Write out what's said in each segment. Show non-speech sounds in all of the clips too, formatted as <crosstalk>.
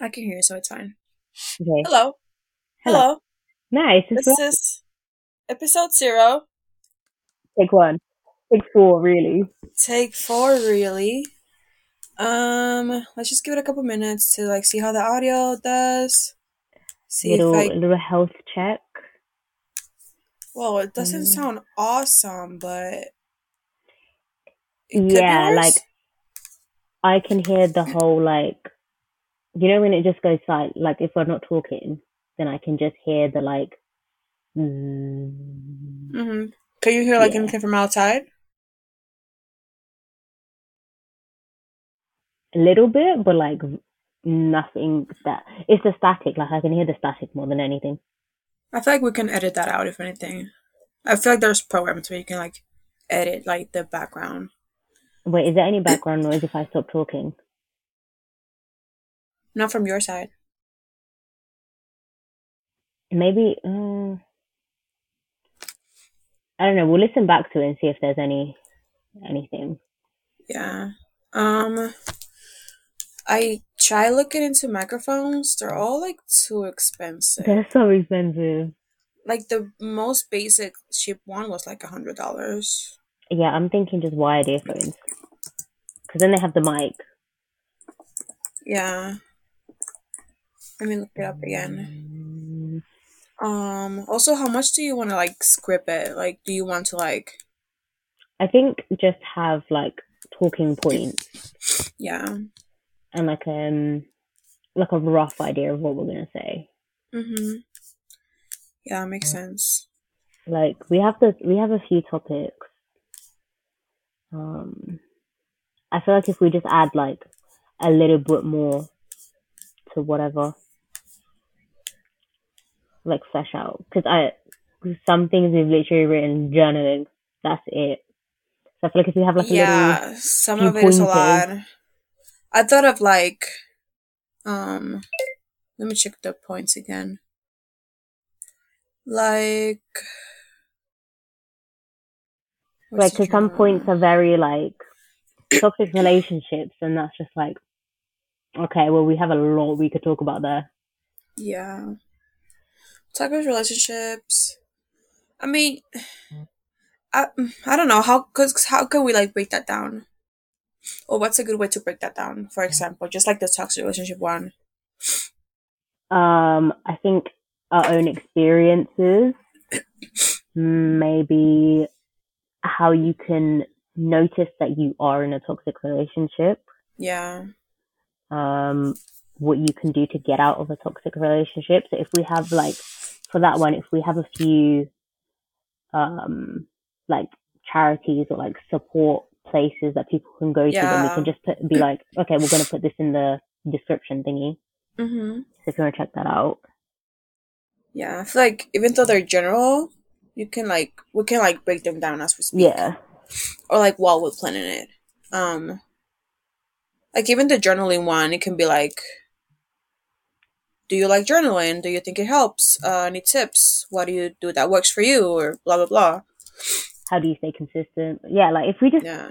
I can hear you, so it's fine. Okay. Hello. Hello. Hello. Nice. This is episode zero. take one. Take four, really. Take four, really. Um, let's just give it a couple minutes to like see how the audio does. See Little if I. little health check. Well, it doesn't Mm. sound awesome, but it could be Yeah, like I can hear the whole like you know when it just goes silent like if we're not talking, then I can just hear the like mm, Mm-hmm. Can you hear like Yeah. anything from outside? a little bit, but like nothing that it's the static, like I can hear the static more than anything. I feel like we can edit that out if anything. I feel like there's programs where you can like edit like the background. Wait, is there any background noise if I stop talking? Not from your side. Maybe uh, I don't know. We'll listen back to it and see if there's any anything. Yeah. Um I try looking into microphones. They're all like too expensive. They're so expensive. Like the most basic cheap one was like a hundred dollars. Yeah, I'm thinking just wired earphones. Because then they have the mic. Yeah. Let me look it up again. Mm, Um also how much do you want to like script it? Like do you want to like I think just have like talking points yeah. and like um like a rough idea of what we're gonna say. Mhm. Yeah, makes sense. Like we have the we have a few topics. Um, I feel like if we just add like a little bit more to whatever, like flesh out, because I some things we've literally written journaling. That's it. So I feel like if we have like a Yeah, some of it is a lot. I thought of like, um, let me check the points again. Like, like because some points are very like toxic relationships and that's just like okay well we have a lot we could talk about there Yeah, toxic relationships. I mean, I I don't know how cause how can we like break that down? Or what's a good way to break that down? For example, just like the toxic relationship one. um i think our own experiences maybe how you can notice that you are in a toxic relationship Yeah, um what you can do to get out of a toxic relationship so if we have like for that one if we have a few um like charities or like support places that people can go to then we can just put be like okay we're going to put this in the description thingy. Mhm. so if you want to check that out. Yeah, I feel like even though they're general, you can like we can like break them down as we speak, yeah. Or like while we're planning it. Um, like even the journaling one, it can be like, do you like journaling? Do you think it helps? Uh, any tips? What do you do that works for you? Or blah blah blah. how do you stay consistent yeah like if we just Yeah,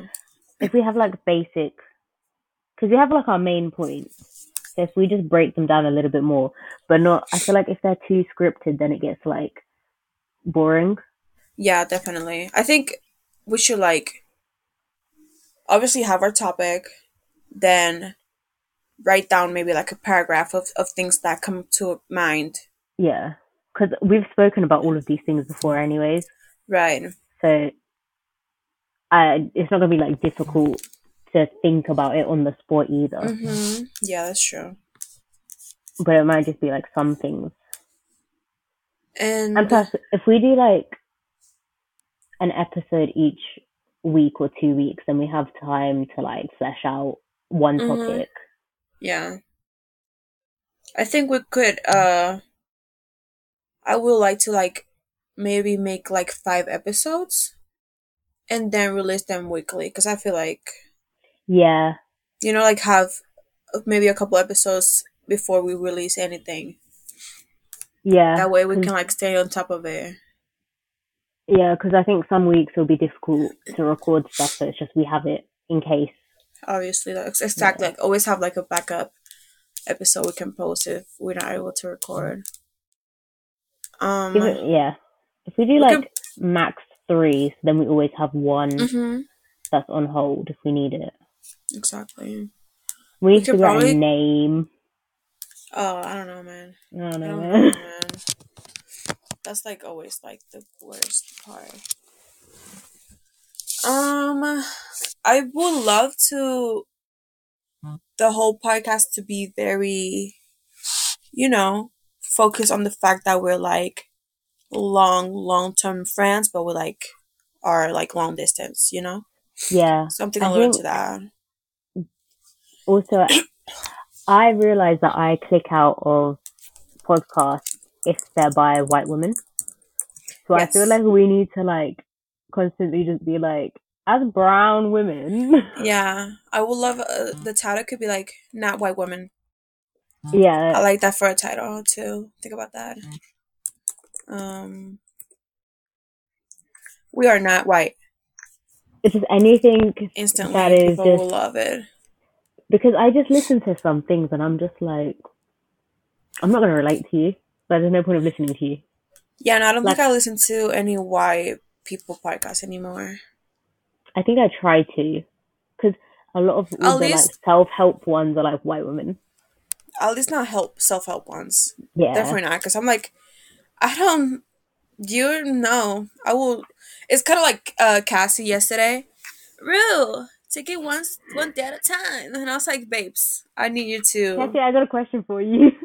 if we have like basic because we have like our main points so if we just break them down a little bit more but not i feel like if they're too scripted then it gets like boring yeah, definitely. I think we should like obviously have our topic, then write down maybe like a paragraph of, of things that come to mind. yeah because we've spoken about all of these things before anyways Right. so I, it's not gonna be like difficult to think about it on the spot either Mm-hmm. Yeah, that's true. but it might just be like some things And and plus if we do like an episode each week or two weeks then we have time to like flesh out one Mhm. topic yeah, I think we could. Uh, I would like to like maybe make like five episodes, and then release them weekly. Because I feel like yeah you know, like have maybe a couple episodes before we release anything. yeah That way we can like stay on top of it. Yeah, because I think some weeks will be difficult to record stuff, so it's just we have it in case. Obviously, that's exactly like always have like a backup. episode we can post if we're not able to record. Um, If it- yeah. If we do We like can- max three, then we always have one hmm that's on hold if we need it. exactly. We need to out a name. Oh, I don't know, man. I don't I don't man. know, <laughs> man. That's like always like the worst part. Um, I would love to hmm. the whole podcast to be very, you know, focus on the fact that we're like long, long term friends, but we're like are like long distance, you know, Yeah. something I think- to that. Also, I realize that I click out of podcasts if they're by white women. So I feel like we need to like constantly just be like, as brown women. <laughs> Yeah, I would love uh, the title could be like not white women. Yeah, I like that for a title too. Think about that. Um, we are not white. It's just anything Instantly, That is people just- will love it. because I just listen to some things and I'm just like, I'm not gonna relate to you. But there's no point of listening to you. Yeah, no, I don't Like- think I listen to any white people podcasts anymore. I think I try to, because a lot of all the like self help ones are like white women. At least not help self help ones. Yeah. Definitely not, because I'm like, I don't. You know, I will. It's kind of like uh Cassie yesterday. Real, take it one one day at a time, and I was like, babes, I need you to. Cassie, I got a question for you. <laughs>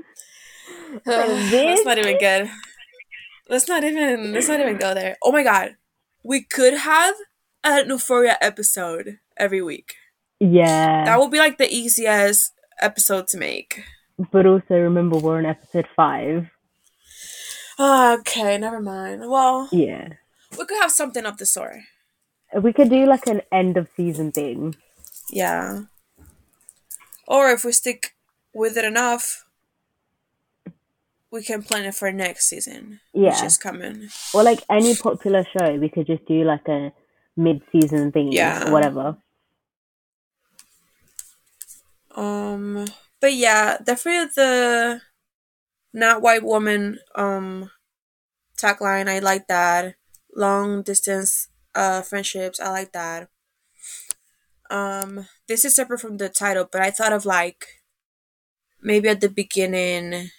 <sighs> This- not even get. Let's not even. Let's not even go there. Oh my god, we could have a Euphoria episode every week. yeah. That would be like the easiest episode to make. But also remember we're on episode five. Ah, okay, never mind. Well, Yeah. we could have something of the sort. We could do like an end of season thing. Yeah. Or if we stick with it enough, we can plan it for next season. Which Yeah. is coming. Or like any popular show, we could just do like a mid season thing Yeah. whatever. Um but yeah, definitely the not white woman um tagline. I like that. Long distance uh friendships, I like that. Um this is separate from the title, but I thought of like maybe at the beginning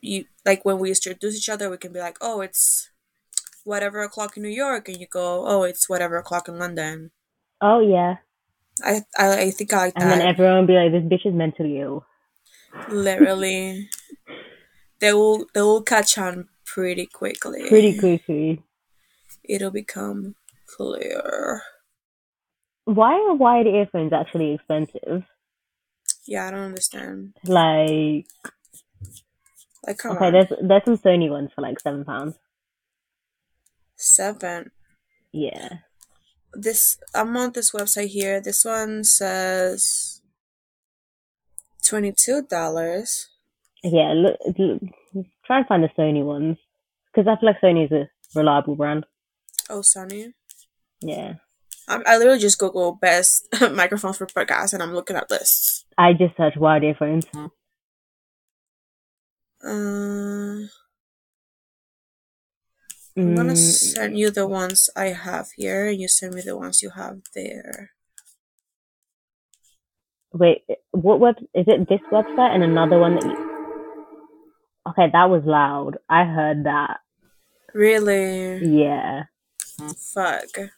you like when we introduce each other we can be like, Oh, it's whatever o'clock in New York and you go, Oh, it's whatever o'clock in London. Oh yeah. I I, I think I like And then everyone will be like, This bitch is mentally ill. Literally, <laughs> they will they will catch on pretty quickly. Pretty quickly. It'll become clear. Why are wired earphones actually expensive? Yeah, I don't understand. Like Like, come okay, on, there's there's some Sony ones for like seven pounds. Seven. Yeah. This I'm on this website here. This one says twenty two dollars. Yeah, look, look try and find the Sony ones. Because I feel like Sony is a reliable brand. Oh, Sony. Yeah. I'm, I literally just Google best <laughs> microphones for podcasts, and I'm looking at lists. I just searched wired earphones. Uh, I'm gonna Mm, send you the ones I have here, and you send me the ones you have there. wait, what web is it? This website and another one that you. Okay, that was loud. I heard that. Really? Yeah. Fuck.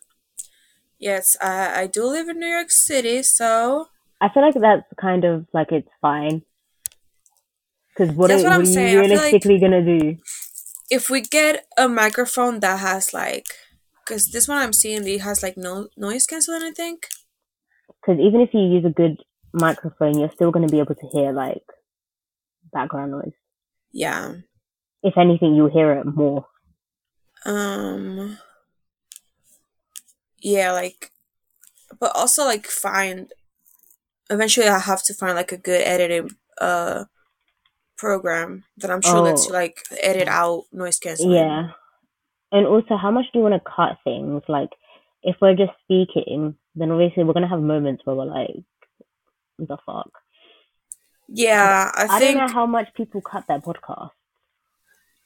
Yes, I I do live in New York City, so I feel like that's kind of like it's fine. Because what, what are you saying. Feel like- realistically gonna do? If we get a microphone that has like, because this one I'm seeing it has like no noise canceling, I think. Because even if you use a good microphone, you're still gonna be able to hear like background noise. Yeah. If anything, you'll hear it more. Um. Yeah, like, but also like find. Eventually, I have to find like a good editing uh program that I'm sure lets Oh. you like edit out noise canceling. Yeah. And also, how much do you want to cut things? Like, if we're just speaking, then obviously we're gonna have moments where we're like, the fuck?" Yeah, I, I think don't know how much people cut their podcast.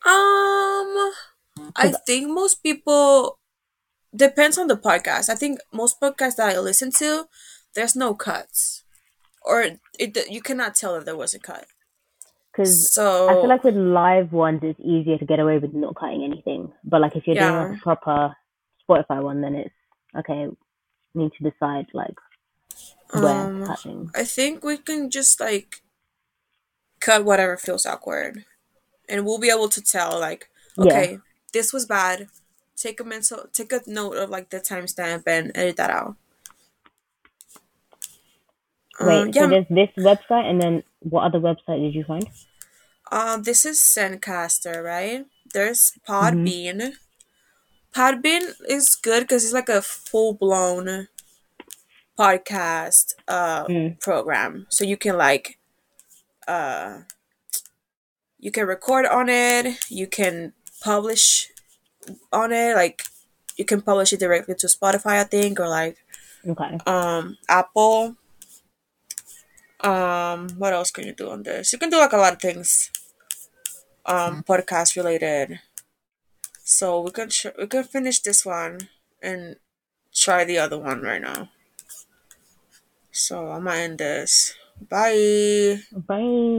um I think most people depends on the podcast. I think most podcasts that I listen to, there's no cuts. Or it you cannot tell that there was a cut. Because So I feel like with live ones, it's easier to get away with not cutting anything. But like if you're doing Yeah. like a proper Spotify one, then it's okay. Need to decide like where Um, to cut things. I think we can just like cut whatever feels awkward, and we'll be able to tell like, Yeah. okay, this was bad. Take a mental, take a note of like the timestamp and edit that out. Wait, Um, so there's this website, and then what other website did you find? Um, this is Zencastr, right? There's Mm-hmm. Podbean. Podbean is good because it's like a full blown podcast uh Mm. program. So you can like uh you can record on it, you can publish on it, like you can publish it directly to Spotify, I think, or like Okay. um Apple. Um, what else can you do on this? You can do like a lot of things. Um, podcast related. So we can sh- we can finish this one and try the other one right now. So I'm gonna end this. Bye. Bye.